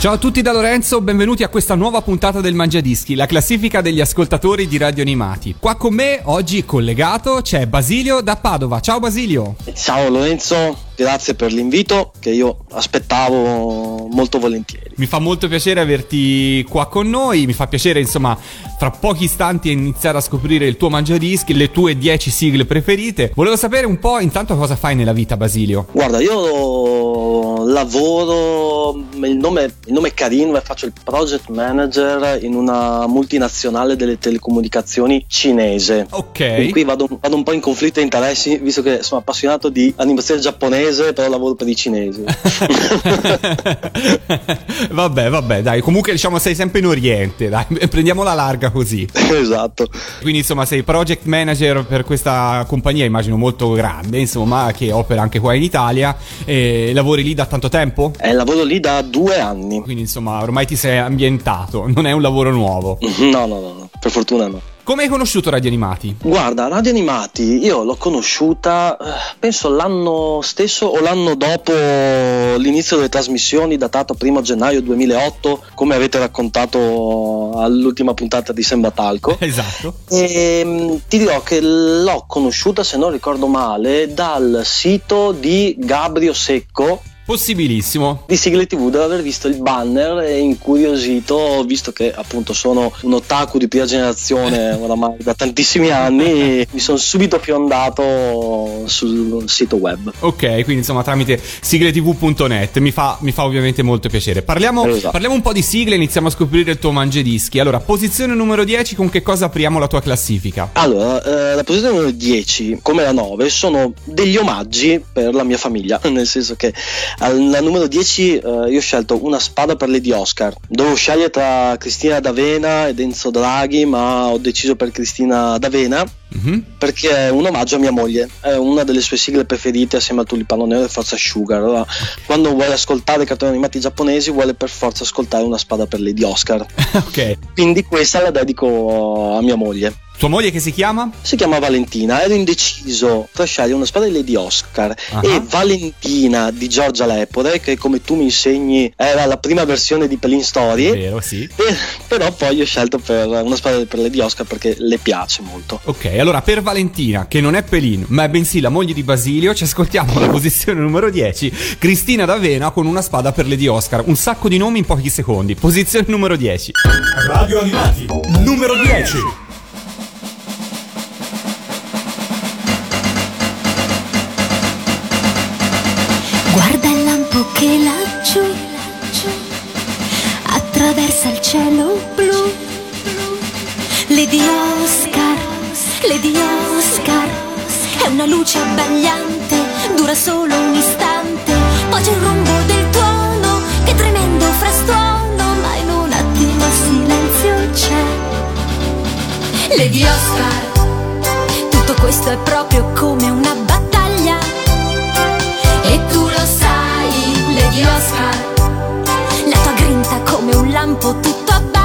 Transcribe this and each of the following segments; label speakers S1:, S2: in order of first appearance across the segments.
S1: Ciao a tutti da Lorenzo, benvenuti a questa nuova puntata del Mangiadischi, la classifica degli ascoltatori di Radio Animati. Qua con me, oggi collegato, c'è Basilio da Padova. Ciao Basilio!
S2: Ciao Lorenzo, grazie per l'invito che io aspettavo molto volentieri.
S1: Mi fa molto piacere averti qua con noi, mi fa piacere insomma fra pochi istanti iniziare a scoprire il tuo Mangiadischi, le tue 10 sigle preferite. Volevo sapere un po' intanto cosa fai nella vita Basilio.
S2: Guarda, io lavoro, il nome, il nome è carino, e faccio il project manager in una multinazionale delle telecomunicazioni cinese.
S1: Ok.
S2: Quindi qui vado, vado un po' in conflitto di interessi, visto che sono appassionato di animazione giapponese, però lavoro per i cinesi.
S1: vabbè, vabbè, dai, comunque diciamo sei sempre in Oriente, dai, prendiamola larga così.
S2: esatto.
S1: Quindi insomma sei project manager per questa compagnia, immagino molto grande, insomma, che opera anche qua in Italia. E lavori lì da tanto tempo?
S2: Eh, lavoro lì da due anni.
S1: Quindi insomma ormai ti sei ambientato, non è un lavoro nuovo.
S2: No, no, no, no, per fortuna no.
S1: Come hai conosciuto Radio Animati?
S2: Guarda, Radio Animati io l'ho conosciuta eh, penso l'anno stesso o l'anno dopo l'inizio delle trasmissioni datato 1 gennaio 2008 come avete raccontato all'ultima puntata di Sembatalco
S1: Esatto.
S2: e mm, ti dirò che l'ho conosciuta se non ricordo male dal sito di Gabrio Secco
S1: Possibilissimo.
S2: di Sigle TV dopo aver visto il banner e incuriosito, visto che appunto sono un otaku di prima generazione oramai da tantissimi anni, mi sono subito fiondato sul sito web.
S1: Ok, quindi insomma tramite sigletv.net mi fa, mi fa ovviamente molto piacere. Parliamo,
S2: Esatto.
S1: parliamo un po' di sigle, iniziamo a scoprire il tuo mangiadischi. Allora, posizione numero 10, con che cosa apriamo la tua classifica?
S2: Allora, eh, la posizione numero 10, come la 9, sono degli omaggi per la mia famiglia, nel senso che alla numero 10 eh, io ho scelto una spada per Lady Oscar. Dovevo scegliere tra Cristina D'Avena ed Enzo Draghi, ma ho deciso per Cristina D'Avena
S1: Mhm.
S2: perché è un omaggio a mia moglie, è una delle sue sigle preferite assieme a Tulipano Nero e Forza Sugar. Allora, quando vuole ascoltare cartoni animati giapponesi vuole per forza ascoltare una spada per Lady Oscar.
S1: ok.
S2: Quindi questa la dedico a mia moglie.
S1: Tua moglie che si chiama?
S2: Si chiama Valentina, ero indeciso tra scegliere una spada di Lady Oscar
S1: Ah.
S2: e Valentina di Giorgia Lepore, che come tu mi insegni era la prima versione di Pelin Story.
S1: Vero, sì.
S2: Eh, Però poi ho scelto per una spada per Lady Oscar perché le piace molto.
S1: Ok, allora per Valentina, che non è Pelin, ma è bensì la moglie di Basilio, ci ascoltiamo la posizione numero 10, Cristina D'Avena con una spada per Lady Oscar. Un sacco di nomi in pochi secondi. Posizione numero 10.
S3: Radio Animati, numero 10.
S4: Una luce abbagliante, dura solo un istante. Poi c'è il rombo del tuono, che tremendo frastuono, ma in un attimo il silenzio c'è. Lady Oscar, tutto questo è proprio come una battaglia. E tu lo sai, Lady Oscar La tua grinta come un lampo tutto abbaglia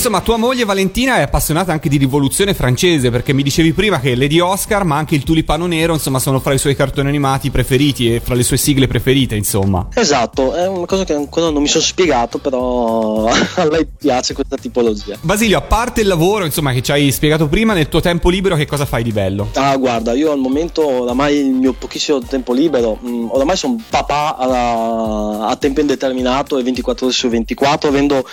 S1: insomma, tua moglie Valentina è appassionata anche di rivoluzione francese, perché mi dicevi prima che Lady Oscar, ma anche il Tulipano Nero, insomma, sono fra i suoi cartoni animati preferiti e fra le sue sigle preferite, insomma.
S2: Esatto, è una cosa che ancora non mi sono spiegato, però a lei piace questa tipologia.
S1: Basilio, a parte il lavoro, insomma, che ci hai spiegato prima, nel tuo tempo libero che cosa fai di bello?
S2: Ah, guarda, io al momento, oramai il mio pochissimo tempo libero, mh, oramai sono papà a, a tempo indeterminato e 24 ore su 24, avendo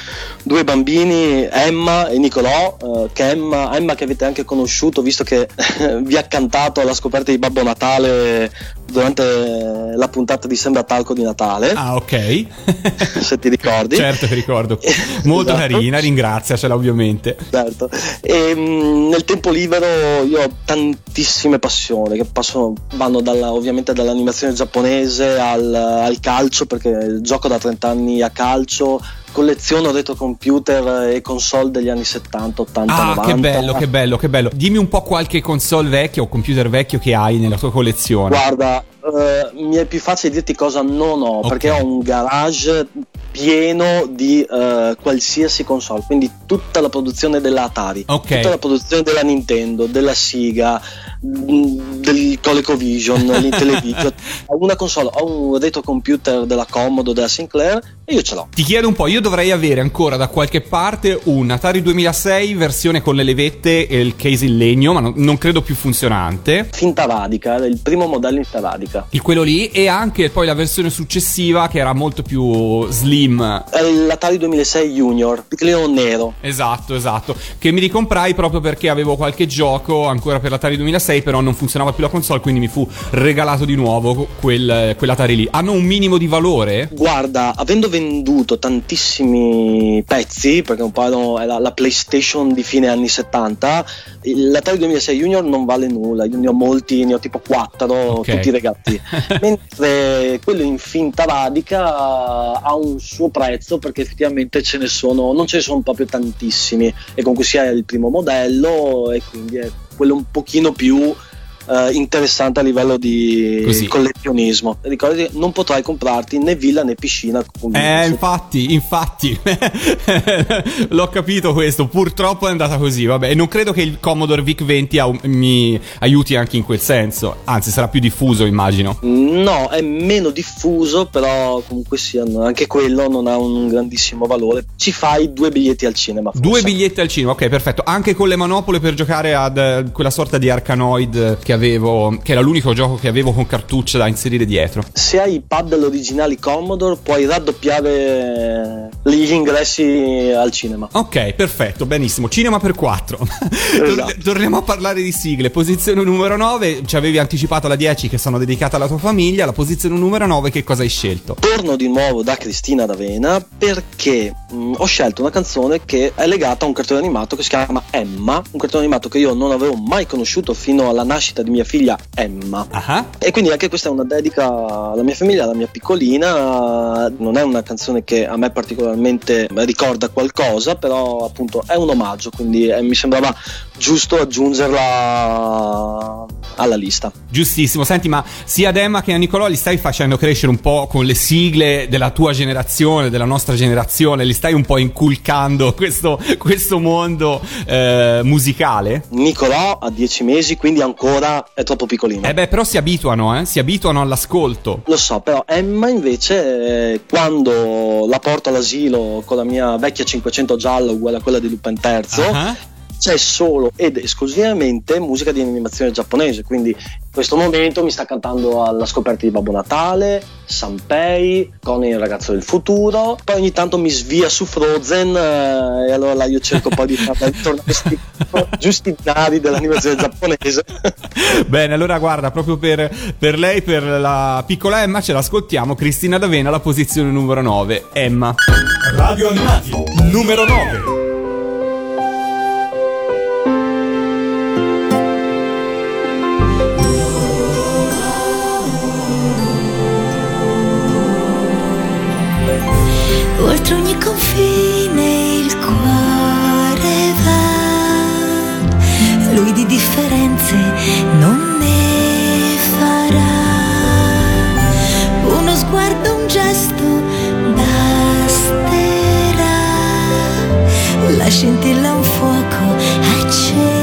S2: due bambini, Emma e Nicolò, eh, che Emma, Emma che avete anche conosciuto, visto che vi ha cantato alla scoperta di Babbo Natale durante la puntata di Sembra Talco di Natale,
S1: Ah, ok.
S2: se ti ricordi.
S1: certo che ricordo. Molto
S2: Esatto.
S1: carina, ringraziacela ovviamente.
S2: Certo. E, mh, nel tempo libero io ho tantissime passioni che passano, vanno dalla- ovviamente dall'animazione giapponese al, al calcio perché gioco da 30 anni a calcio, colleziono retro computer e console degli anni 70, 80,
S1: Ah,
S2: 90.
S1: che bello, che bello, che bello. Dimmi un po' qualche console vecchio o computer vecchio che hai nella tua collezione.
S2: Guarda, eh, mi è più facile dirti cosa non ho
S1: Ok.
S2: perché ho un garage pieno di eh, qualsiasi console, quindi tutta la produzione dell'Atari,
S1: Ok.
S2: tutta la produzione della Nintendo, della Sega, mh, del ColecoVision, l'Intellivision. ho una console, ho un retro computer della Commodore, della Sinclair e io ce l'ho.
S1: Ti chiedo un po', io dovrei avere ancora da qualche parte un Atari 2006 versione con le levette e il case in legno, ma non, non credo più funzionante.
S2: Finta radica, il primo modello in finta radica.
S1: Il quello lì e anche poi la versione successiva che era molto più slim.
S2: È l'Atari 2006 Junior, piccolino nero.
S1: Esatto, esatto. Che mi ricomprai proprio perché avevo qualche gioco ancora per l'Atari 2006, però non funzionava più la console, quindi mi fu regalato di nuovo quel, quell'Atari lì. Hanno un minimo di valore?
S2: Guarda, avendo venduto tantissimi pezzi, perché un po' era la PlayStation di fine anni 70, il- l'Atari 2006 Junior non vale nulla, io ne ho molti, ne ho tipo 4,
S1: Ok.
S2: tutti regalati. Mentre quello in finta radica ha un suo prezzo perché effettivamente ce ne sono, non ce ne sono proprio tantissimi. E comunque sia il primo modello e quindi è quello un pochino più eh, interessante a livello di
S1: Così.
S2: collezionismo. Ricordati, non potrai comprarti né villa né piscina.
S1: Eh, infatti, infatti. L'ho capito questo. Purtroppo è andata così. Vabbè, e non credo che il Commodore VIC 20 au- mi aiuti anche in quel senso. Anzi, sarà più diffuso, immagino.
S2: No, è meno diffuso, però comunque sia, anche quello non ha un grandissimo valore. Ci fai due biglietti al cinema. forse.
S1: Due biglietti al cinema, ok, perfetto. Anche con le manopole per giocare ad eh, quella sorta di Arkanoid che avevo, che era l'unico gioco che avevo con cartuccia da inserire dietro.
S2: Se hai i pad originali Commodore, puoi raddoppiare gli ingressi al cinema.
S1: Ok, perfetto, benissimo. Cinema per 4.
S2: Esatto.
S1: Torniamo a parlare di sigle. Posizione numero 9, ci avevi anticipato la 10 che sono dedicata alla tua famiglia. La posizione numero 9, che cosa hai scelto?
S2: Torno di nuovo da Cristina D'Avena perché mh, ho scelto una canzone che è legata a un cartone animato che si chiama Emma, un cartone animato che io non avevo mai conosciuto fino alla nascita di mia figlia Emma.
S1: Ah,
S2: E quindi anche questa è una dedica alla mia famiglia, alla mia piccolina. Non è una canzone che a me particolarmente ricorda qualcosa, però appunto è un omaggio, quindi eh, mi sembrava giusto aggiungerla alla lista.
S1: giustissimo. Senti, ma sia ad Emma che a Nicolò li stai facendo crescere un po' con le sigle della tua generazione, della nostra generazione, li stai un po' inculcando questo, questo mondo eh, musicale?
S2: Nicolò ha 10 mesi, quindi ancora è troppo piccolino.
S1: Eh beh, però si abituano, eh? Si abituano all'ascolto.
S2: Lo so, però Emma invece eh, quando la porto all'asilo con la mia vecchia 500 gialla uguale a quella di Lupin III,
S1: Ah,
S2: c'è solo ed esclusivamente musica di animazione giapponese, quindi in questo momento mi sta cantando alla scoperta di Babbo Natale, Sanpei, con il ragazzo del futuro, poi ogni tanto mi svia su Frozen eh, e allora là io cerco poi di fare tornare questi giusti binari dell'animazione giapponese.
S1: Bene, allora guarda, proprio per, per lei, per la piccola Emma, ce l'ascoltiamo. Cristina D'Avena, la posizione numero 9. Emma.
S3: Radio Animati, numero 9.
S5: Oltre ogni confine il cuore va, lui di differenze non ne farà. Uno sguardo, un gesto basterà, la scintilla un fuoco accenderà.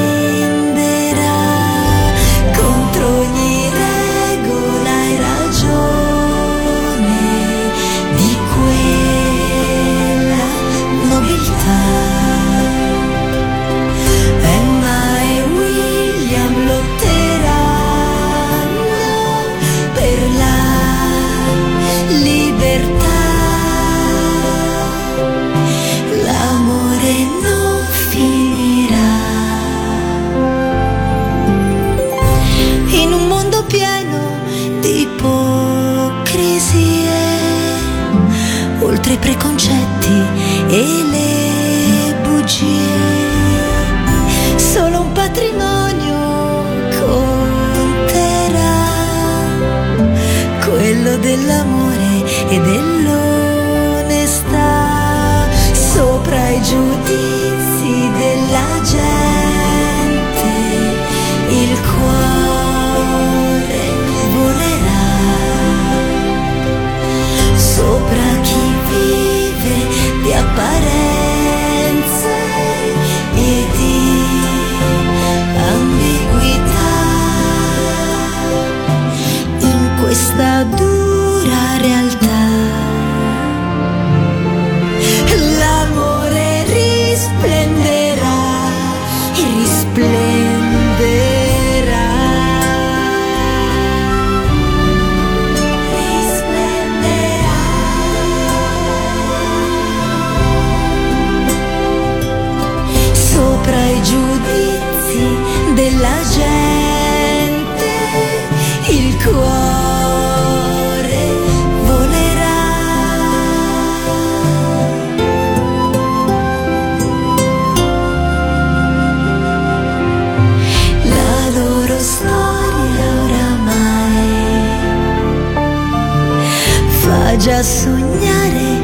S5: Già sognare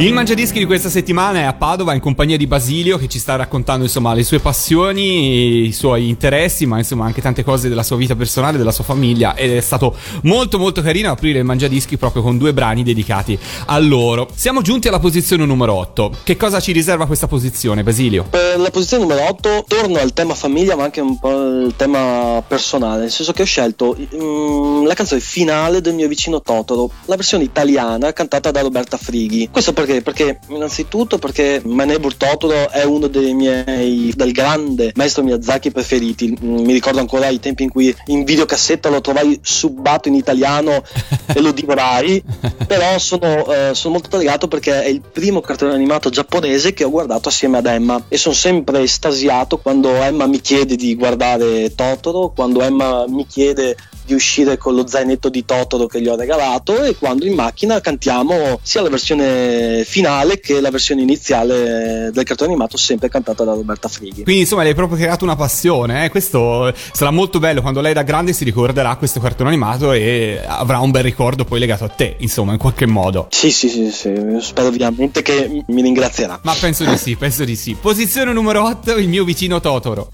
S1: Il Mangiadischi di questa settimana è a Padova in compagnia di Basilio che ci sta raccontando insomma le sue passioni, i suoi interessi, ma insomma anche tante cose della sua vita personale, della sua famiglia ed è stato molto molto carino aprire il Mangiadischi proprio con due brani dedicati a loro. Siamo giunti alla posizione numero 8. Che cosa ci riserva questa posizione, Basilio?
S2: Per la posizione numero 8 torno al tema famiglia ma anche un po' al tema personale, nel senso che ho scelto mm, la canzone finale del mio vicino Totoro, la versione italiana cantata da Roberta Frighi. Questo perché? Perché? Innanzitutto perché My Neighbor Totoro è uno dei miei, del grande maestro Miyazaki preferiti, Mm, mi ricordo ancora i tempi in cui in videocassetta lo trovai subbato in italiano e lo divorai, però sono, eh, sono molto legato perché è il primo cartone animato giapponese che ho guardato assieme ad Emma. E sono sempre estasiato quando Emma mi chiede di guardare Totoro, quando Emma mi chiede di uscire con lo zainetto di Totoro che gli ho regalato e quando in macchina cantiamo sia la versione finale che la versione iniziale del cartone animato sempre cantata da Roberta Frighi.
S1: Quindi insomma le hai proprio creato una passione, eh? questo sarà molto bello quando lei da grande si ricorderà questo cartone animato e avrà un bel ricordo poi legato a te, insomma in qualche modo.
S2: Sì, sì, sì, sì, spero ovviamente che mi ringrazierà.
S1: Ma penso di sì, penso di sì. Posizione numero 8, il mio vicino Totoro.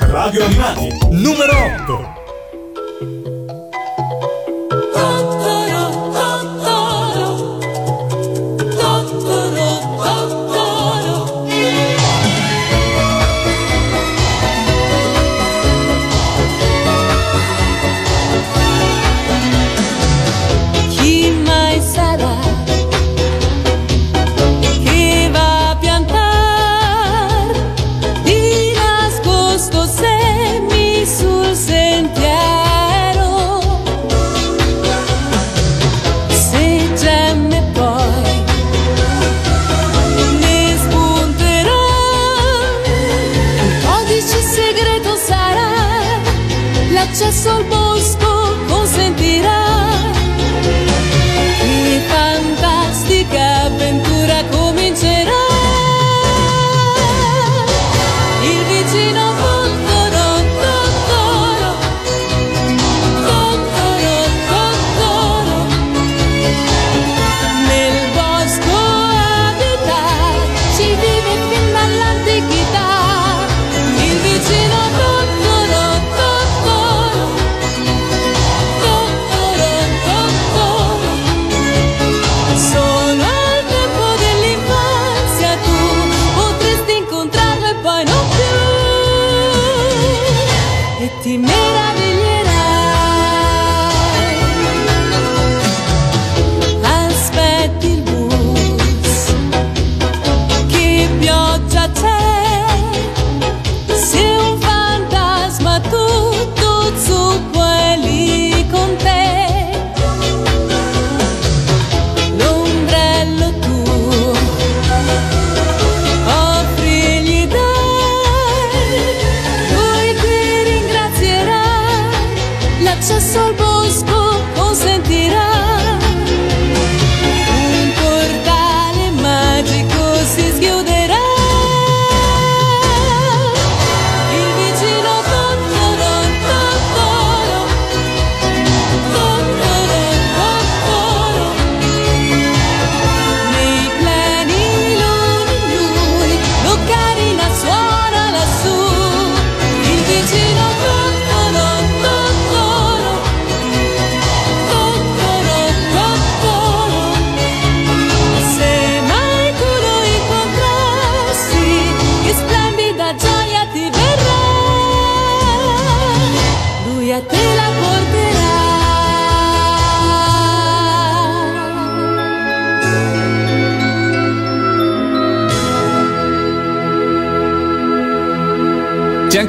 S3: Radio Animati, numero 8.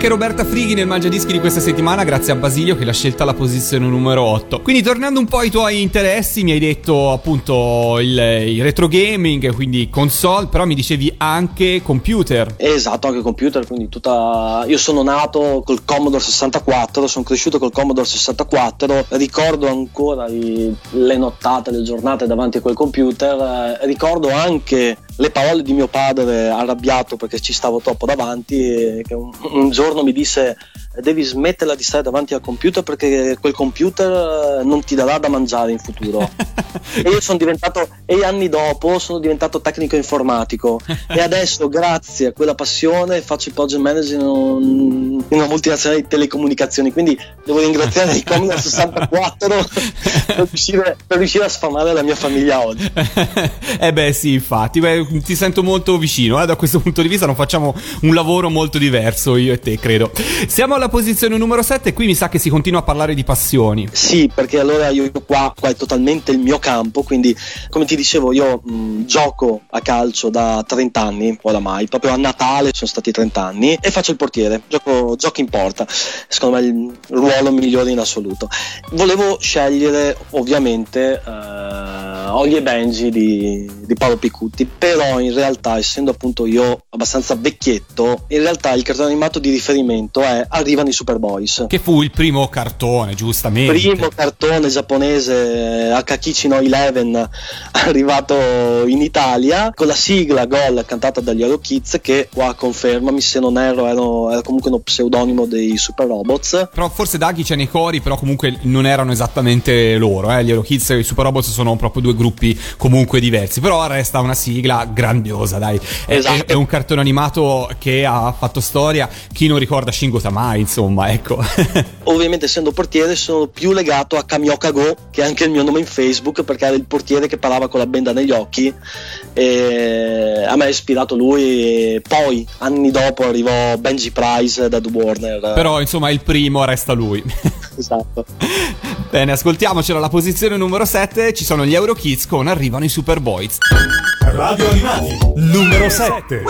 S1: Roberta Frighi nel Mangiadischi di questa settimana, grazie a Basilio che l'ha scelta alla posizione numero 8. Quindi tornando un po' ai tuoi interessi, mi hai detto appunto il, il retro gaming, quindi console, però mi dicevi anche computer.
S2: Esatto, anche computer, quindi tutta... Io sono nato col Commodore 64, sono cresciuto col Commodore 64, ricordo ancora i- le nottate, le giornate davanti a quel computer, eh, ricordo anche le parole di mio padre arrabbiato perché ci stavo troppo davanti, e che un, un giorno mi disse devi smetterla di stare davanti al computer perché quel computer eh, non ti darà da mangiare in futuro. e io sono diventato, e anni dopo sono diventato tecnico informatico e adesso grazie a quella passione faccio il project manager in, un- in una multinazionale di telecomunicazioni, quindi devo ringraziare il Commodore 64 per riuscire, per riuscire a sfamare la mia famiglia oggi.
S1: eh beh sì, infatti, beh, ti sento molto vicino, eh, da questo punto di vista non facciamo un lavoro molto diverso io e te, credo. Siamo alla posizione numero 7 e qui mi sa che si continua a parlare di passioni.
S2: Sì, perché allora io qua, qua è totalmente il mio campo, quindi come ti dicevo io mh, gioco a calcio da 30 anni oramai, proprio a Natale sono stati 30 anni e faccio il portiere, gioco, gioco in porta, secondo me il ruolo migliore in assoluto. Volevo scegliere ovviamente eh, Ollie e Benji di, di Paolo Picutti, però in realtà essendo appunto io abbastanza vecchietto, in realtà il cartone animato di riferimento è Arrivano i Superboys.
S1: Che fu il primo cartone, giustamente.
S2: Primo cartone giapponese Akakichi no Eleven arrivato in Italia con la sigla Gol cantata dagli Hero Kids che qua confermami se non erro erano- era comunque uno pseudonimo dei Super Robots
S1: Però forse Daghi c'è nei cori, però comunque non erano esattamente loro, eh. Gli Hero Kids e i Super Robots sono proprio due gruppi comunque diversi. Però resta una sigla grandiosa, dai. È,
S2: Esatto.
S1: è- è un cartone animato che ha fatto storia. Chi non ricorda Shingo Tamai, insomma, ecco.
S2: ovviamente essendo portiere sono più legato a Kamioka Go che è anche il mio nome in Facebook perché era il portiere che parlava con la benda negli occhi e a me ha ispirato lui poi anni dopo arrivò Benji Price da The Warner
S1: però insomma il primo resta lui.
S2: esatto
S1: Bene, ascoltiamocela alla posizione numero 7. Ci sono gli Euro Kids con Arrivano i Superboys.
S3: Radio Animati, numero 7.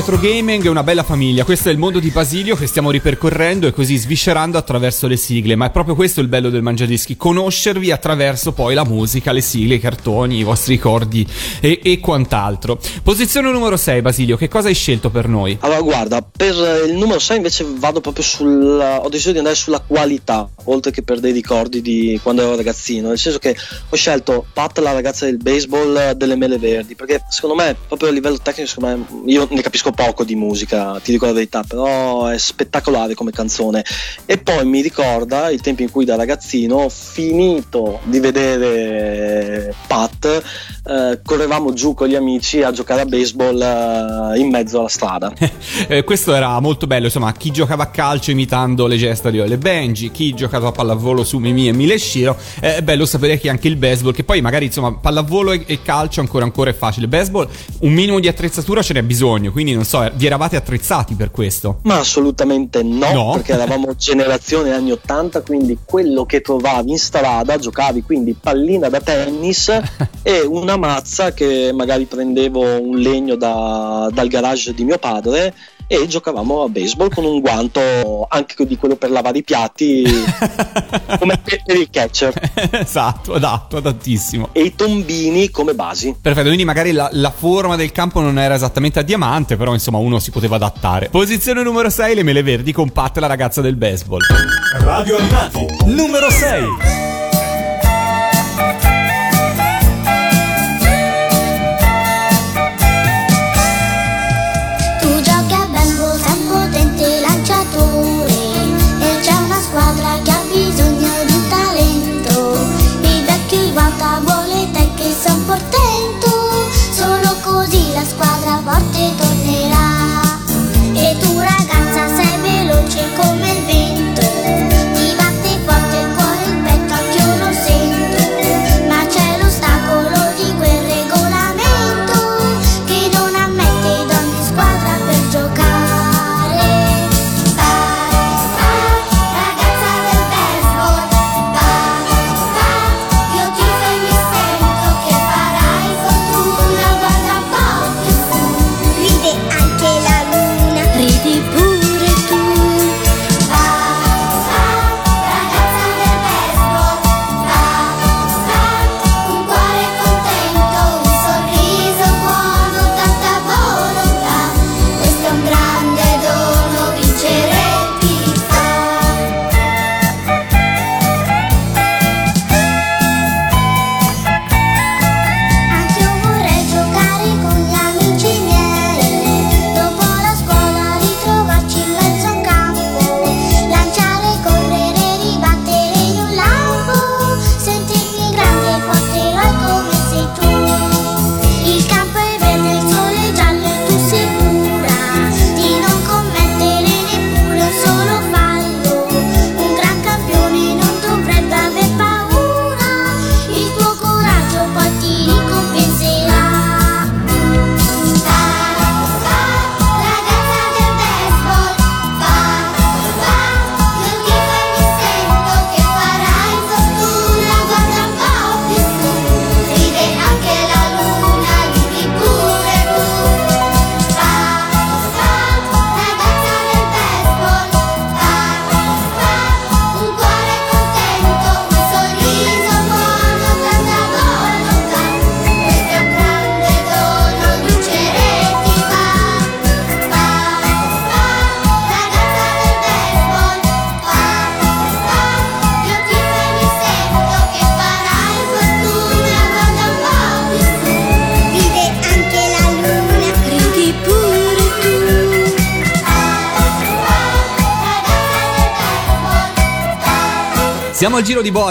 S1: Retro gaming è una bella famiglia. Questo è il mondo di Basilio che stiamo ripercorrendo e così sviscerando attraverso le sigle. Ma è proprio questo il bello del Mangiadischi: conoscervi attraverso poi la musica, le sigle, i cartoni, i vostri ricordi e, e quant'altro. Posizione numero 6, Basilio, che cosa hai scelto per noi?
S2: Allora, guarda, per il numero 6 invece vado proprio sul. Ho deciso di andare sulla qualità, oltre che per dei ricordi di quando ero ragazzino. Nel senso che ho scelto Pat, la ragazza del baseball delle mele verdi, perché secondo me, proprio a livello tecnico, secondo me, io ne capisco poco di musica, ti dico la verità, però è spettacolare come canzone. E poi mi ricorda il tempo in cui da ragazzino, finito di vedere Pat, eh, correvamo giù con gli amici a giocare a baseball eh, in mezzo alla strada.
S1: Eh, questo era molto bello, insomma, chi giocava a calcio imitando le gesta di Ole Benji, chi giocava a pallavolo su Mimi e Mile Shiro, eh, è bello sapere che anche il baseball, che poi magari insomma pallavolo e, e calcio ancora ancora è facile, baseball un minimo di attrezzatura ce n'è bisogno, quindi non so, vi eravate attrezzati per questo?
S2: Ma assolutamente no,
S1: No?
S2: perché eravamo generazione anni 80, quindi quello che trovavi in strada giocavi quindi pallina da tennis e una mazza che magari prendevo un legno da- dal garage di mio padre e giocavamo a baseball con un guanto anche di quello per lavare i piatti come per il catcher
S1: esatto, adatto, adattissimo.
S2: e i tombini come basi.
S1: Perfetto, quindi magari la, la forma del campo non era esattamente a diamante, però insomma uno si poteva adattare. Posizione numero 6, le mele verdi con Pat, la ragazza del baseball.
S3: Radio Animati, numero 6.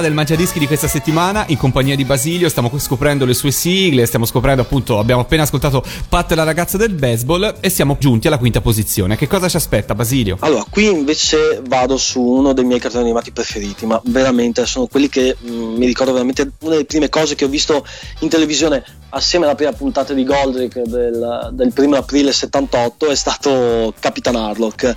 S1: Del Mangiadischi di questa settimana in compagnia di Basilio, stiamo scoprendo le sue sigle, stiamo scoprendo appunto, abbiamo appena ascoltato Pat la ragazza del baseball e siamo giunti alla quinta posizione. Che cosa ci aspetta Basilio?
S2: Allora, qui invece vado su uno dei miei cartoni animati preferiti, ma veramente sono quelli che mm, mi ricordo veramente una delle prime cose che ho visto in televisione assieme alla prima puntata di Goldrick del, del primo aprile 78 è stato Capitan Harlock.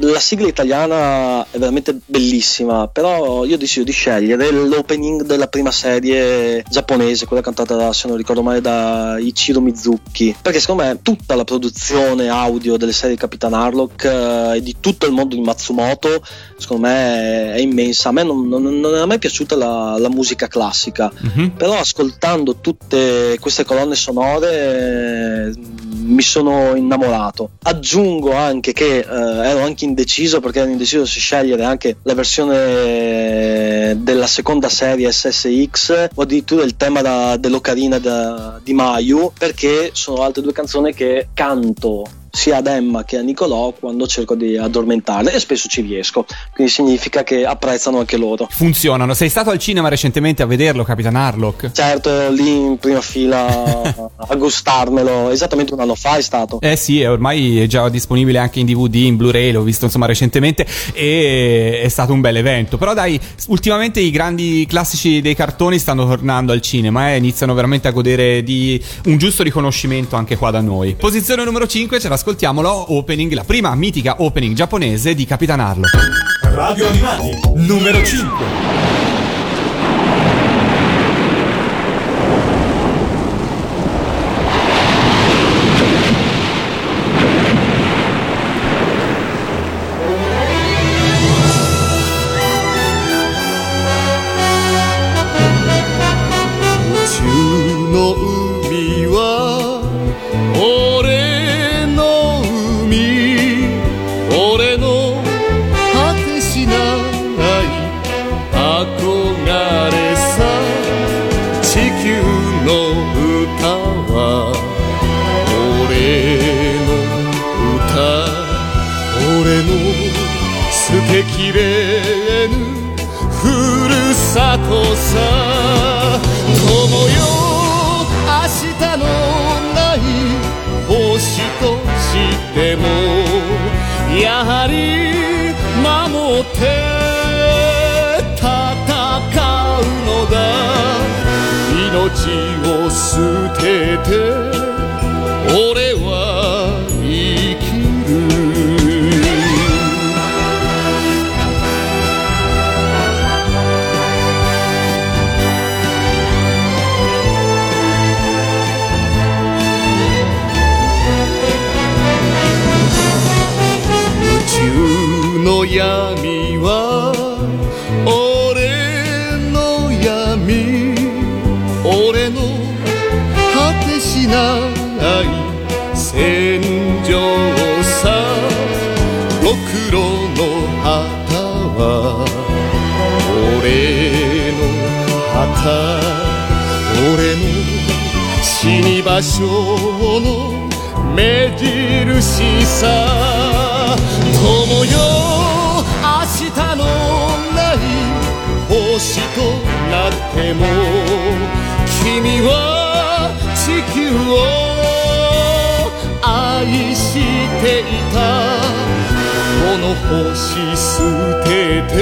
S2: La sigla italiana è veramente bellissima, però io decido di scegliere l'opening della prima serie giapponese, quella cantata da, se non ricordo male da Ichiro Mizuki, perché secondo me tutta la produzione audio delle serie di Capitan Harlock eh, e di tutto il mondo di Matsumoto secondo me è immensa. A me non, non, non è mai piaciuta la, la musica classica,
S1: Mhm.
S2: però ascoltando tutte queste colonne sonore eh, mi sono innamorato. Aggiungo anche che eh, ero anche indeciso perché ero indeciso se scegliere anche la versione della seconda serie SSX o addirittura il tema da- dell'Ocarina da- di Mayu perché sono altre due canzoni che canto sia ad Emma che a Nicolò quando cerco di addormentarle e spesso ci riesco quindi significa che apprezzano anche loro
S1: Funzionano. Sei stato al cinema recentemente a vederlo, Capitan Harlock?
S2: certo lì in prima fila a gustarmelo esattamente un anno fa è stato
S1: Eh sì, è ormai è già disponibile anche in DVD, in Blu-ray, l'ho visto insomma recentemente e è stato un bel evento. Però dai, ultimamente i grandi classici dei cartoni stanno tornando al cinema e iniziano veramente a godere di un giusto riconoscimento anche qua da noi. Posizione numero 5, ce l'ascoltiamolo, opening, la prima mitica opening giapponese di Capitan Harlock.
S3: Radio Animati, numero 5.
S6: 捨てきれぬふるさとさ。友よ明日のない星としてもやはり守って戦うのだ。命を捨てて俺場所の目印さ友よ明日のない星となっても君は地球を愛していた。この星捨てて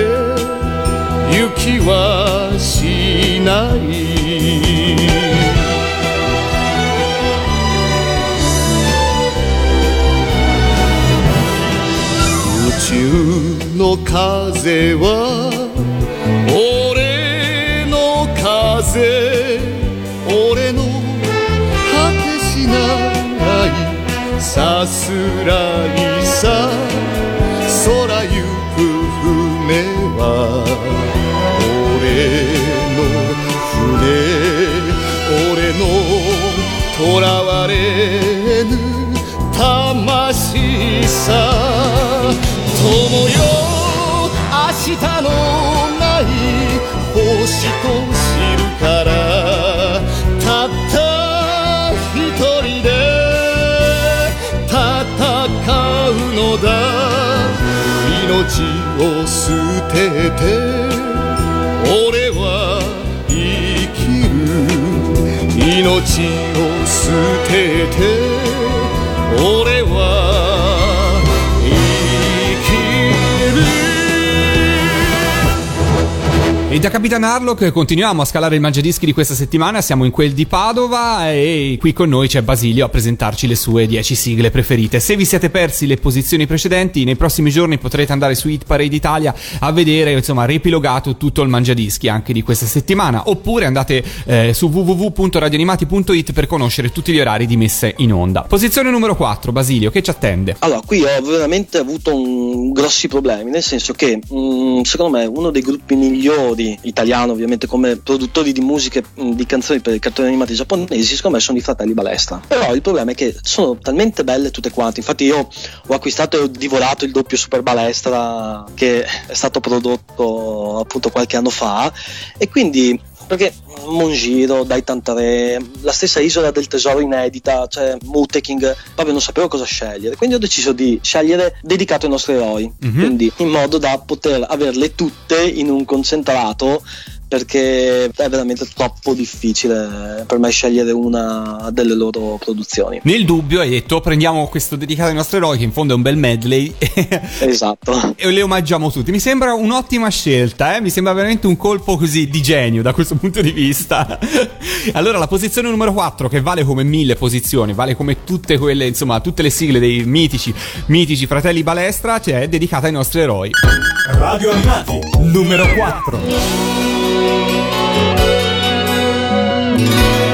S6: 行きはしない。週の風は俺の風俺の果てしないさすらいさしと知るからたった一人で戦うのだ。命を捨てて俺は生きる。命を捨てて俺は
S1: E da Capitan Harlock continuiamo a scalare il mangiadischi di questa settimana, siamo in quel di Padova e qui con noi c'è Basilio a presentarci le sue 10 sigle preferite. Se vi siete persi le posizioni precedenti, nei prossimi giorni potrete andare su Hit Parade Italia a vedere, insomma, riepilogato tutto il mangiadischi anche di questa settimana, oppure andate eh, su www.radioanimati.it per conoscere tutti gli orari di messe in onda. Posizione numero 4, Basilio, che ci attende?
S2: Allora, qui ho veramente avuto un- grossi problemi, nel senso che mm, secondo me uno dei gruppi migliori italiano, ovviamente come produttori di musiche, di canzoni per i cartoni animati giapponesi, secondo me sono i fratelli Balestra. Però il problema è che sono talmente belle tutte quante. Infatti, io ho acquistato e ho divorato il doppio Super Balestra che è stato prodotto appunto qualche anno fa, e quindi perché Mongiro, Daitantare, la stessa isola del tesoro inedita, cioè Muteking, proprio non sapevo cosa scegliere. Quindi ho deciso di scegliere dedicato ai nostri eroi.
S1: Mhm.
S2: Quindi in modo da poter averle tutte in un concentrato. Perché è veramente troppo difficile per me scegliere una delle loro produzioni.
S1: Nel dubbio hai detto prendiamo questo dedicato ai nostri eroi che in fondo è un bel medley
S2: Esatto.
S1: e le omaggiamo tutti. Mi sembra un'ottima scelta, eh? mi sembra veramente un colpo così di genio da questo punto di vista. allora la posizione numero 4 che vale come mille posizioni, vale come tutte quelle, insomma, tutte le sigle dei mitici, mitici fratelli Balestra, cioè è dedicata ai nostri eroi.
S3: Radio Animati, numero 4.
S7: Puoi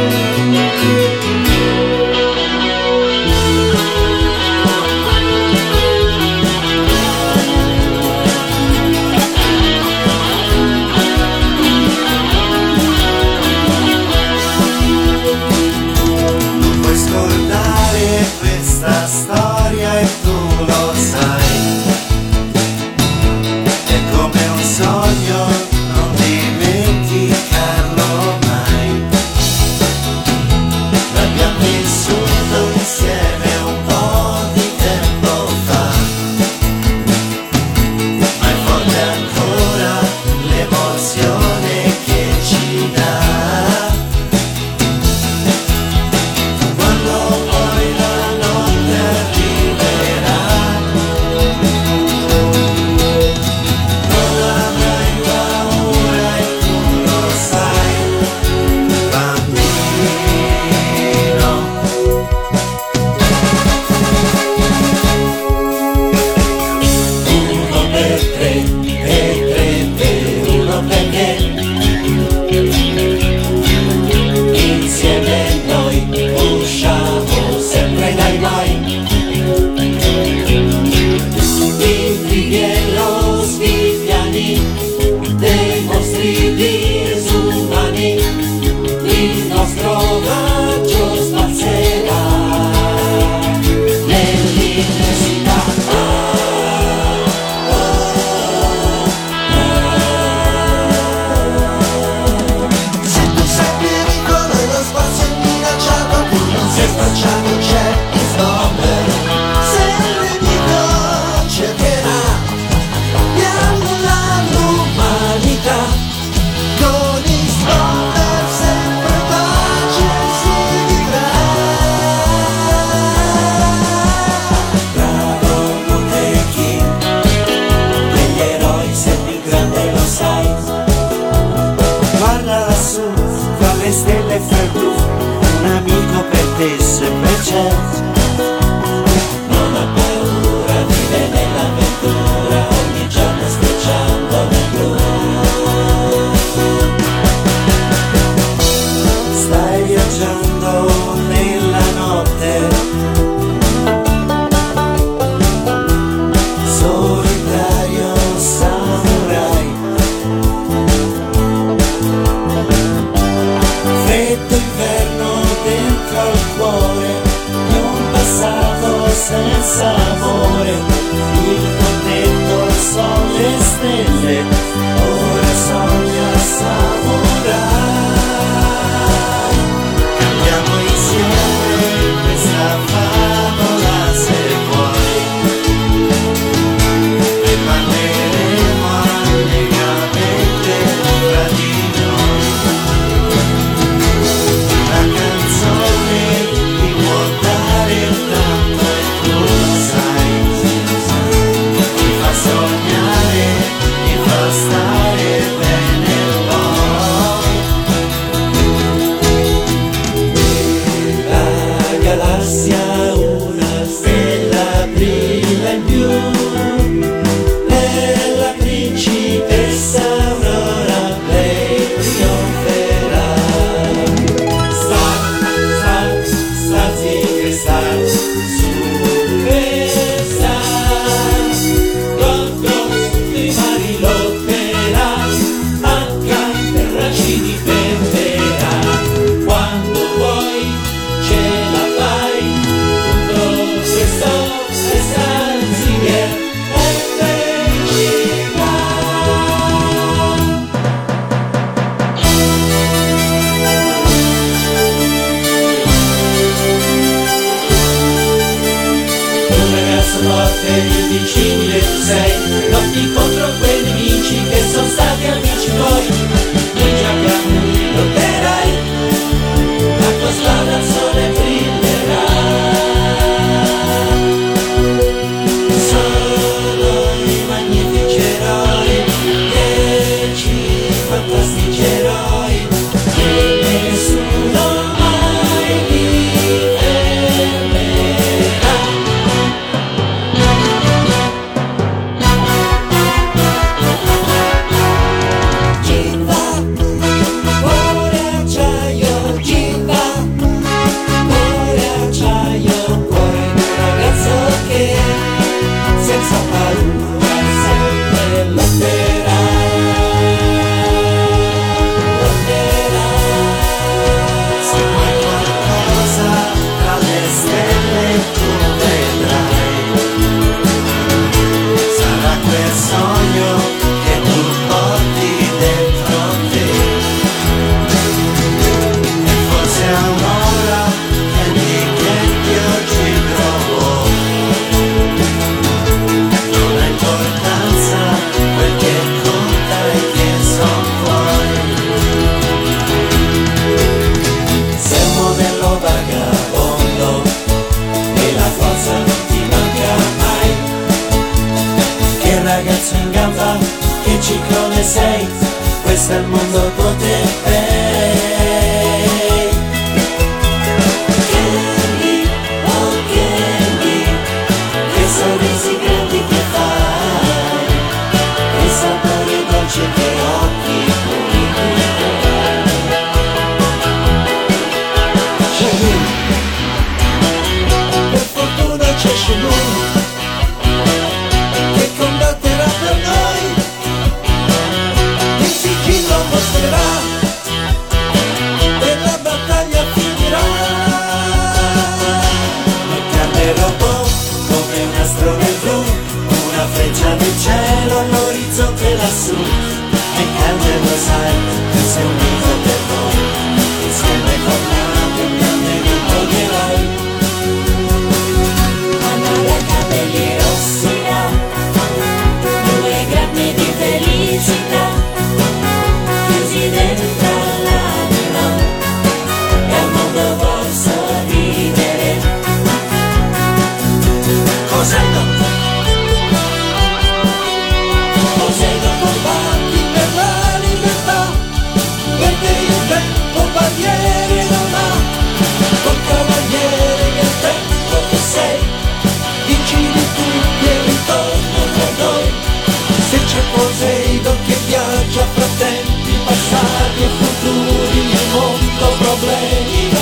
S7: problemi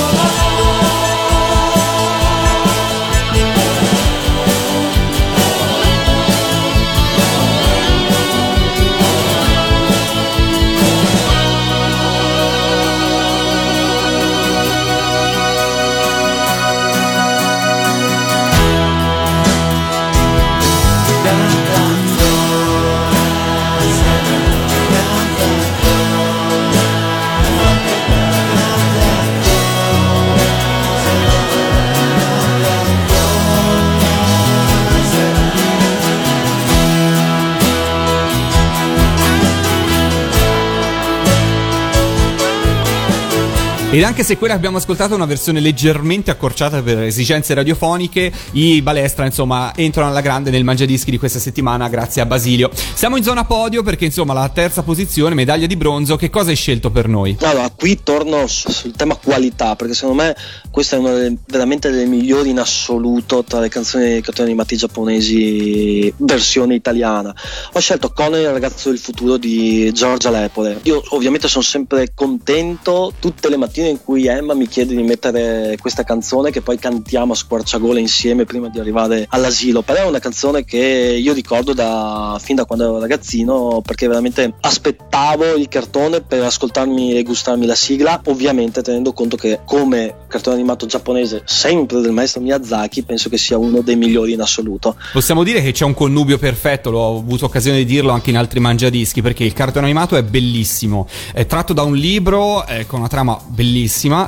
S1: Ed anche se quella che abbiamo ascoltato è una versione leggermente accorciata per esigenze radiofoniche, i balestra insomma entrano alla grande nel mangiadischi di questa settimana grazie a Basilio. Siamo in zona podio perché insomma la terza posizione, medaglia di bronzo, che cosa hai scelto per noi?
S2: Allora, qui torno su- sul tema qualità, perché secondo me questa è una delle, veramente delle migliori in assoluto tra le canzoni dei cartoni animati giapponesi versione italiana. Ho scelto Conan il ragazzo del futuro di Giorgia Lepore. Io ovviamente sono sempre contento tutte le mattine in cui Emma mi chiede di mettere questa canzone che poi cantiamo a squarciagola insieme prima di arrivare all'asilo. Però è una canzone che io ricordo da, fin da quando ero ragazzino perché veramente aspettavo il cartone per ascoltarmi e gustarmi la sigla, ovviamente tenendo conto che come cartone animato giapponese, sempre del maestro Miyazaki, penso che sia uno dei migliori in assoluto.
S1: Possiamo dire che c'è un connubio perfetto, l'ho avuto occasione di dirlo anche in altri mangiadischi, perché il cartone animato è bellissimo, è tratto da un libro eh, con una trama bellissima,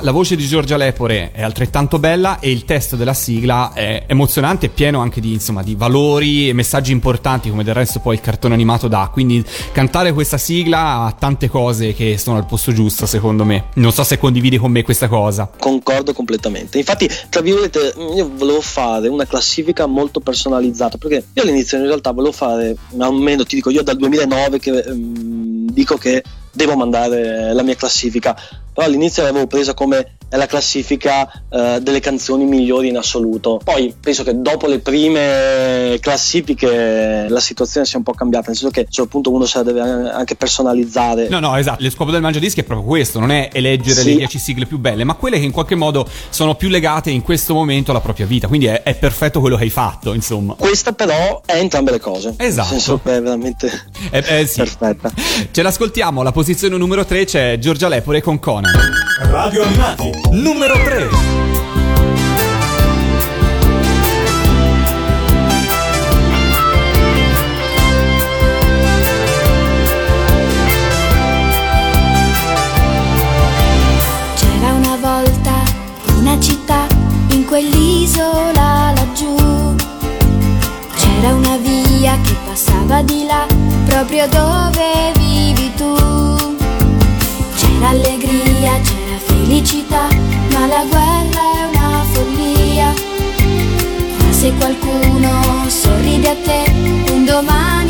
S1: la voce di Giorgia Lepore è altrettanto bella e il testo della sigla è emozionante e pieno anche di, insomma, di valori e messaggi importanti come del resto poi il cartone animato dà, quindi cantare questa sigla ha tante cose che sono al posto giusto secondo me. Non so se condividi con me questa cosa.
S2: Concordo completamente. Infatti, tra virgolette, io volevo fare una classifica molto personalizzata perché io all'inizio in realtà volevo fare, almeno ti dico io dal 2009 che ehm, dico che devo mandare la mia classifica, però all'inizio l'avevo presa come è la classifica eh, delle canzoni migliori in assoluto. Poi penso che dopo le prime classifiche la situazione sia un po' cambiata, nel senso che a un certo punto uno se la deve anche personalizzare.
S1: No, no, esatto. Lo scopo del mangiadischi è proprio questo: non è eleggere
S2: Sì.
S1: le 10 sigle più belle, ma quelle che in qualche modo sono più legate in questo momento alla propria vita. Quindi è, è perfetto quello che hai fatto, insomma.
S2: Questa però è entrambe le cose.
S1: Esatto.
S2: Nel senso che è veramente
S1: Eh, eh, sì.
S2: perfetta.
S1: Ce l'ascoltiamo. La posizione numero 3 c'è Giorgia Lepore con Conan.
S3: Radio Animati, numero 3.
S4: C'era una volta una città in quell'isola laggiù. C'era una via che passava di là, proprio dove vivi tu. C'era allegria, c'era felicità, ma la guerra è una follia. Ma se qualcuno sorride a te, un domani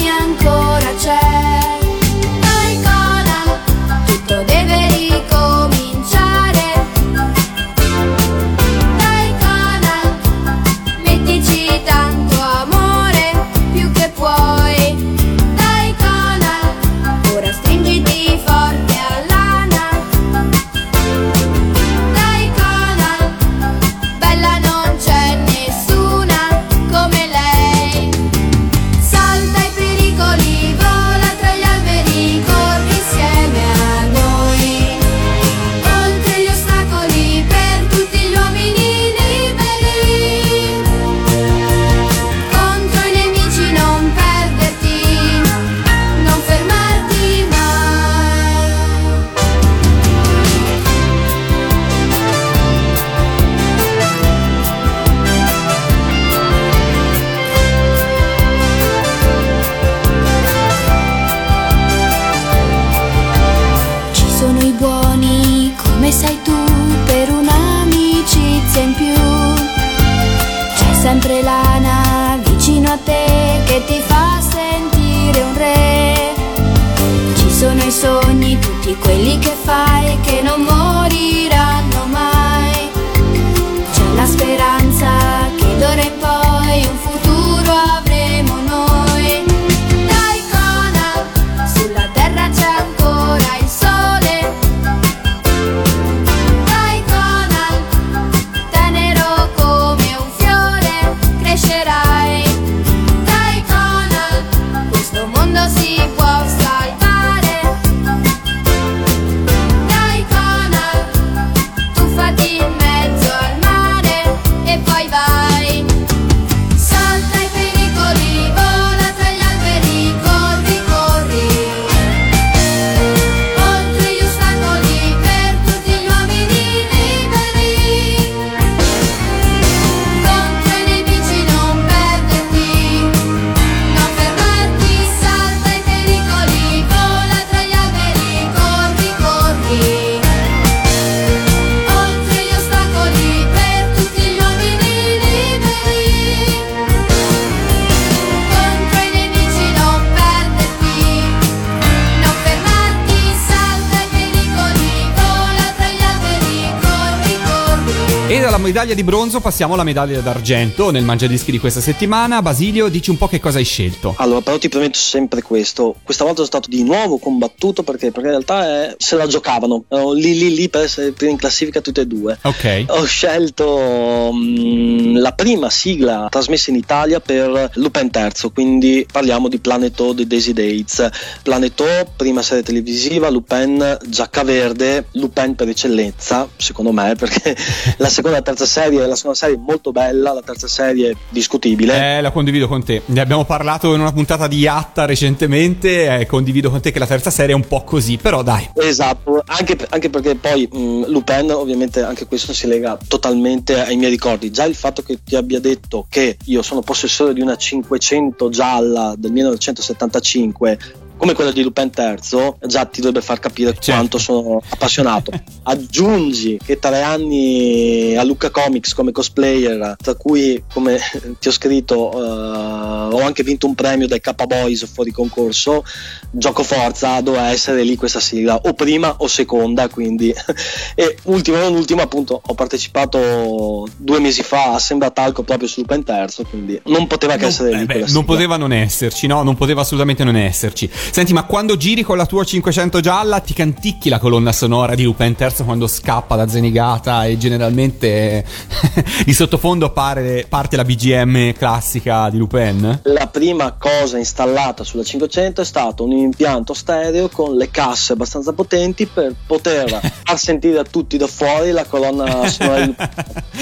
S1: dalla medaglia di bronzo passiamo alla medaglia d'argento nel Mangiadischi di questa settimana. Basilio, dici un po' che cosa hai scelto.
S2: Allora, però ti prometto sempre questo. Questa volta sono stato di nuovo combattuto perché, perché in realtà è- se la giocavano. Erano lì lì lì per essere primi in classifica tutte e due.
S1: Ok.
S2: Ho scelto mm, la prima sigla trasmessa in Italia per Lupin III, quindi parliamo di Planet O di Daisy Dates. Planet O, prima serie televisiva, Lupin giacca verde, Lupin per eccellenza, secondo me, perché la seconda la terza serie, la seconda serie molto bella, la terza serie discutibile.
S1: Eh, la condivido con te. Ne abbiamo parlato in una puntata di Yatta recentemente. eh, condivido con te che la terza serie è un po' così, però dai.
S2: Esatto, anche, anche perché poi mh, Lupin ovviamente anche questo si lega totalmente ai miei ricordi. Già il fatto che ti abbia detto che io sono possessore di una 500 gialla del 1975 come quella di Lupin III, già ti dovrebbe far capire quanto sono appassionato. Aggiungi che tre anni a Lucca Comics come cosplayer, tra cui, come ti ho scritto, eh, ho anche vinto un premio dai K-Boys fuori concorso. Gioco forza, doveva essere lì questa sigla, o prima o seconda. Quindi, e ultimo, non ultimo, appunto, ho partecipato due mesi fa a Sembra Talco proprio su Lupin III. Quindi non poteva che essere lì.
S1: Eh beh, non poteva non esserci, no? Non poteva assolutamente non esserci. Senti, ma quando giri con la tua 500 gialla ti canticchi la colonna sonora di Lupin III quando scappa da Zenigata e generalmente di sottofondo appare, parte la BGM classica di Lupin?
S2: La prima cosa installata sulla 500 è stato un impianto stereo con le casse abbastanza potenti per poter far sentire a tutti da fuori la colonna sonora di Lupin.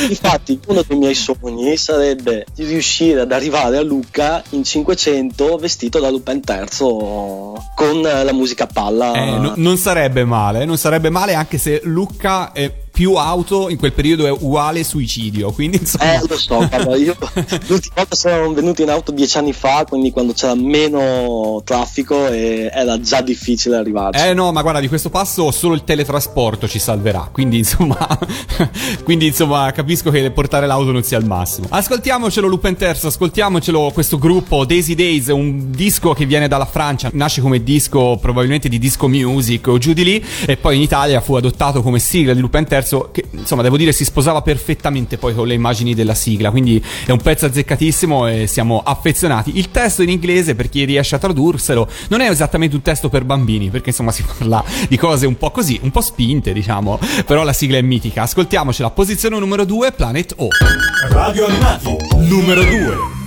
S2: Infatti, uno dei miei sogni sarebbe di riuscire ad arrivare a Lucca in 500 vestito da Lupin III con eh, la musica a palla.
S1: Eh, no- non sarebbe male, non sarebbe male anche se Lucca è più auto in quel periodo è uguale suicidio, quindi insomma...
S2: Eh, lo so, guarda, io l'ultima volta sono venuto in auto dieci anni fa, quindi quando c'era meno traffico era già difficile arrivarci.
S1: Eh no, ma guarda, di questo passo solo il teletrasporto ci salverà. Quindi, insomma, quindi, insomma, capisco che portare l'auto non sia il massimo. Ascoltiamocelo Lupin Terzo, ascoltiamocelo questo gruppo Daisy Days, un disco che viene dalla Francia, nasce come disco probabilmente di disco music o giù di lì, e poi in Italia fu adottato come sigla di Lupin Terzo, che insomma, devo dire si sposava perfettamente poi con le immagini della sigla. Quindi è un pezzo azzeccatissimo e siamo affezionati. Il testo in inglese, per chi riesce a tradurselo, non è esattamente un testo per bambini, perché insomma si parla di cose un po' così, un po' spinte, diciamo. Però la sigla è mitica. Ascoltiamocela. Posizione numero 2, Planet O.
S3: Radio Animati, numero 2.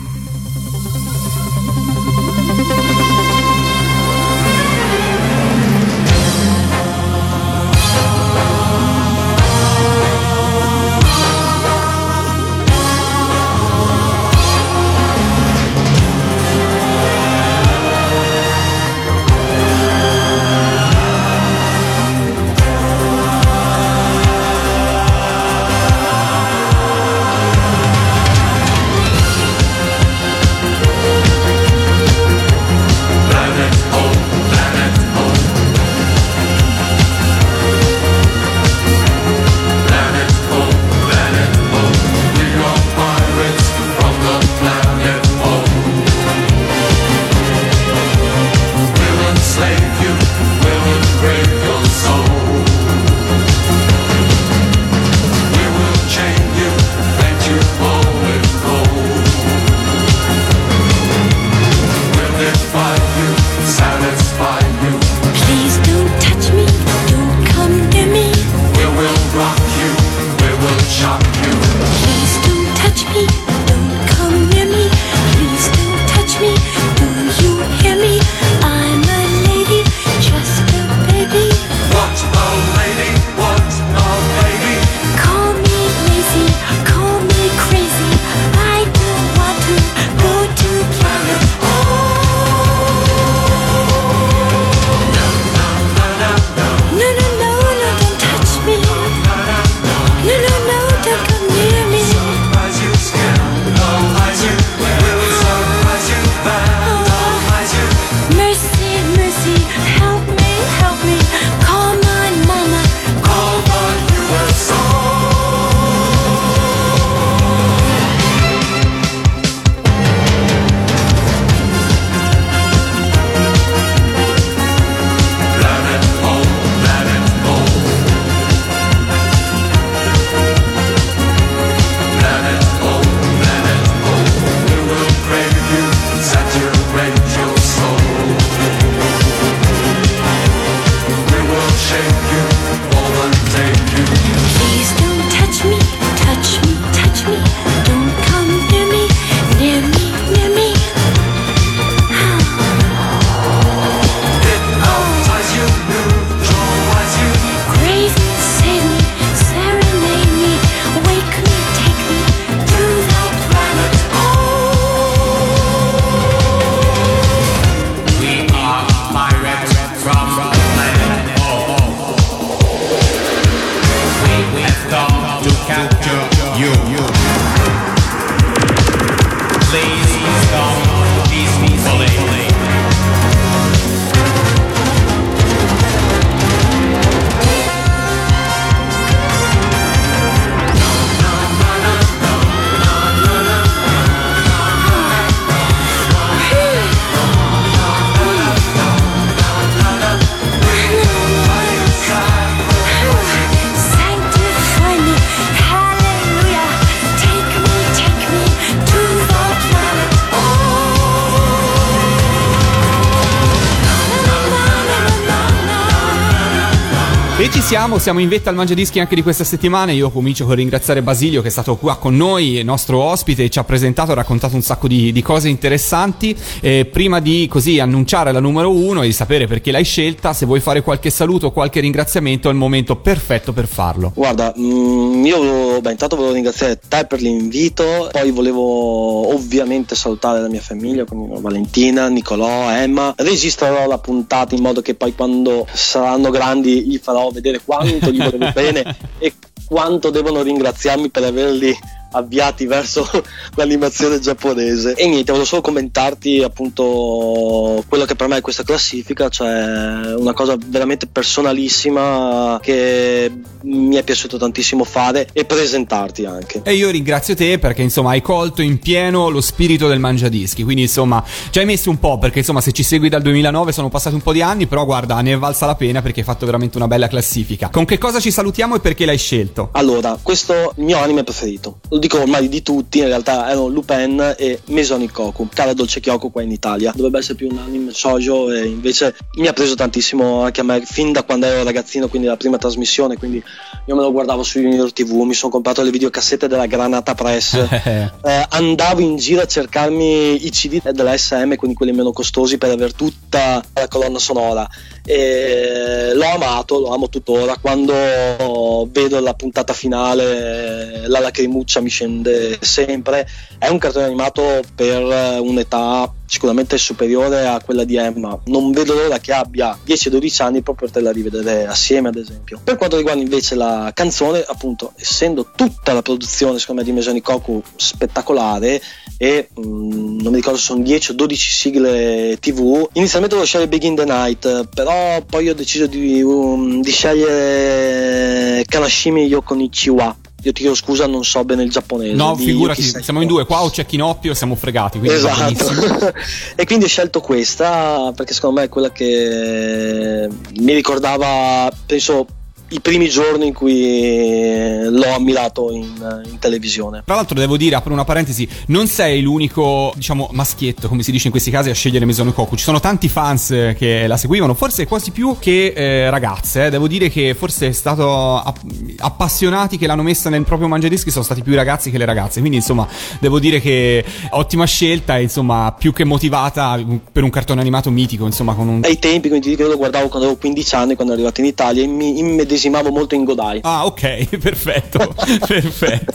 S1: Siamo, siamo in vetta al Mangiadischi anche di questa settimana. Io comincio con ringraziare Basilio che è stato qua con noi, nostro ospite, ci ha presentato, ha raccontato un sacco di, di cose interessanti. E prima di così annunciare la numero uno e di sapere perché l'hai scelta, se vuoi fare qualche saluto o qualche ringraziamento è il momento perfetto per farlo.
S2: Guarda, mm, io beh, intanto volevo ringraziare te per l'invito, poi volevo ovviamente salutare la mia famiglia, quindi Valentina, Nicolò, Emma. Registrerò la puntata in modo che poi quando saranno grandi gli farò vedere quanto gli volevo bene e quanto devono ringraziarmi per averli avviati verso l'animazione giapponese. E niente, volevo solo commentarti appunto quello che per me è questa classifica, cioè una cosa veramente personalissima che mi è piaciuto tantissimo fare e presentarti anche.
S1: E io ringrazio te perché insomma hai colto in pieno lo spirito del Mangiadischi, quindi insomma ci hai messo un po' perché insomma se ci segui dal 2009 sono passati un po' di anni, però guarda ne è valsa la pena perché hai fatto veramente una bella classifica. Con che cosa ci salutiamo e perché l'hai scelto?
S2: Allora, questo è il mio anime preferito. Dico ormai di tutti, in realtà erano Lupin e Mesoni Koku, cara Dolce Kyoko qua in Italia. Dovrebbe essere più un anime shoujo e invece mi ha preso tantissimo anche a me fin da quando ero ragazzino, quindi la prima trasmissione, quindi io me lo guardavo su Junior TV, mi sono comprato le videocassette della Granata Press. Eh, andavo in giro a cercarmi i CD della SM, quindi quelli meno costosi, per avere tutta la colonna sonora. E l'ho amato, lo amo tuttora. Quando vedo la puntata finale, la lacrimuccia mi scende sempre. È un cartone animato per un'età sicuramente superiore a quella di Emma. Non vedo l'ora che abbia 10-12 anni proprio per poterla rivedere assieme, ad esempio. Per quanto riguarda invece la canzone, appunto, essendo tutta la produzione, secondo me, di Mesoni Koku spettacolare e mm, non mi ricordo se sono 10 o 12 sigle TV, inizialmente volevo scegliere Begin the Night, però poi ho deciso di, um, di scegliere Kanashimi Yokonichiwa. Io ti chiedo scusa, non so bene il giapponese.
S1: No, figurati, siamo in due, qua o c'è Chinopio, siamo fregati, quindi.
S2: Esatto. e quindi ho scelto questa perché secondo me è quella che mi ricordava, penso, i primi giorni in cui l'ho ammirato in, in televisione.
S1: Tra l'altro devo dire, apro una parentesi, non sei l'unico, diciamo, maschietto, come si dice in questi casi, a scegliere Mesono Koku. Ci sono tanti fans eh, che la seguivano, forse quasi più che eh, ragazze. eh. Devo dire che forse è stato app- appassionati che l'hanno messa nel proprio mangiadischi sono stati più i ragazzi che le ragazze. Quindi, insomma, devo dire che ottima scelta insomma, più che motivata per un cartone animato mitico, insomma, con un
S2: Ai tempi, quindi io lo guardavo quando avevo 15 anni, quando ero arrivato in Italia, e mi immedesimavo molto in Godai.
S1: Ah, ok, perfetto. perfetto.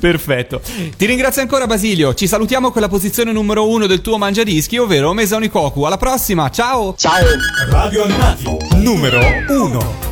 S1: perfetto. Ti ringrazio ancora Basilio. Ci salutiamo con la posizione numero uno del tuo mangiadischi, ovvero Mesoni Koku. Alla prossima, ciao.
S2: Ciao.
S3: Radio Animati, numero 1.「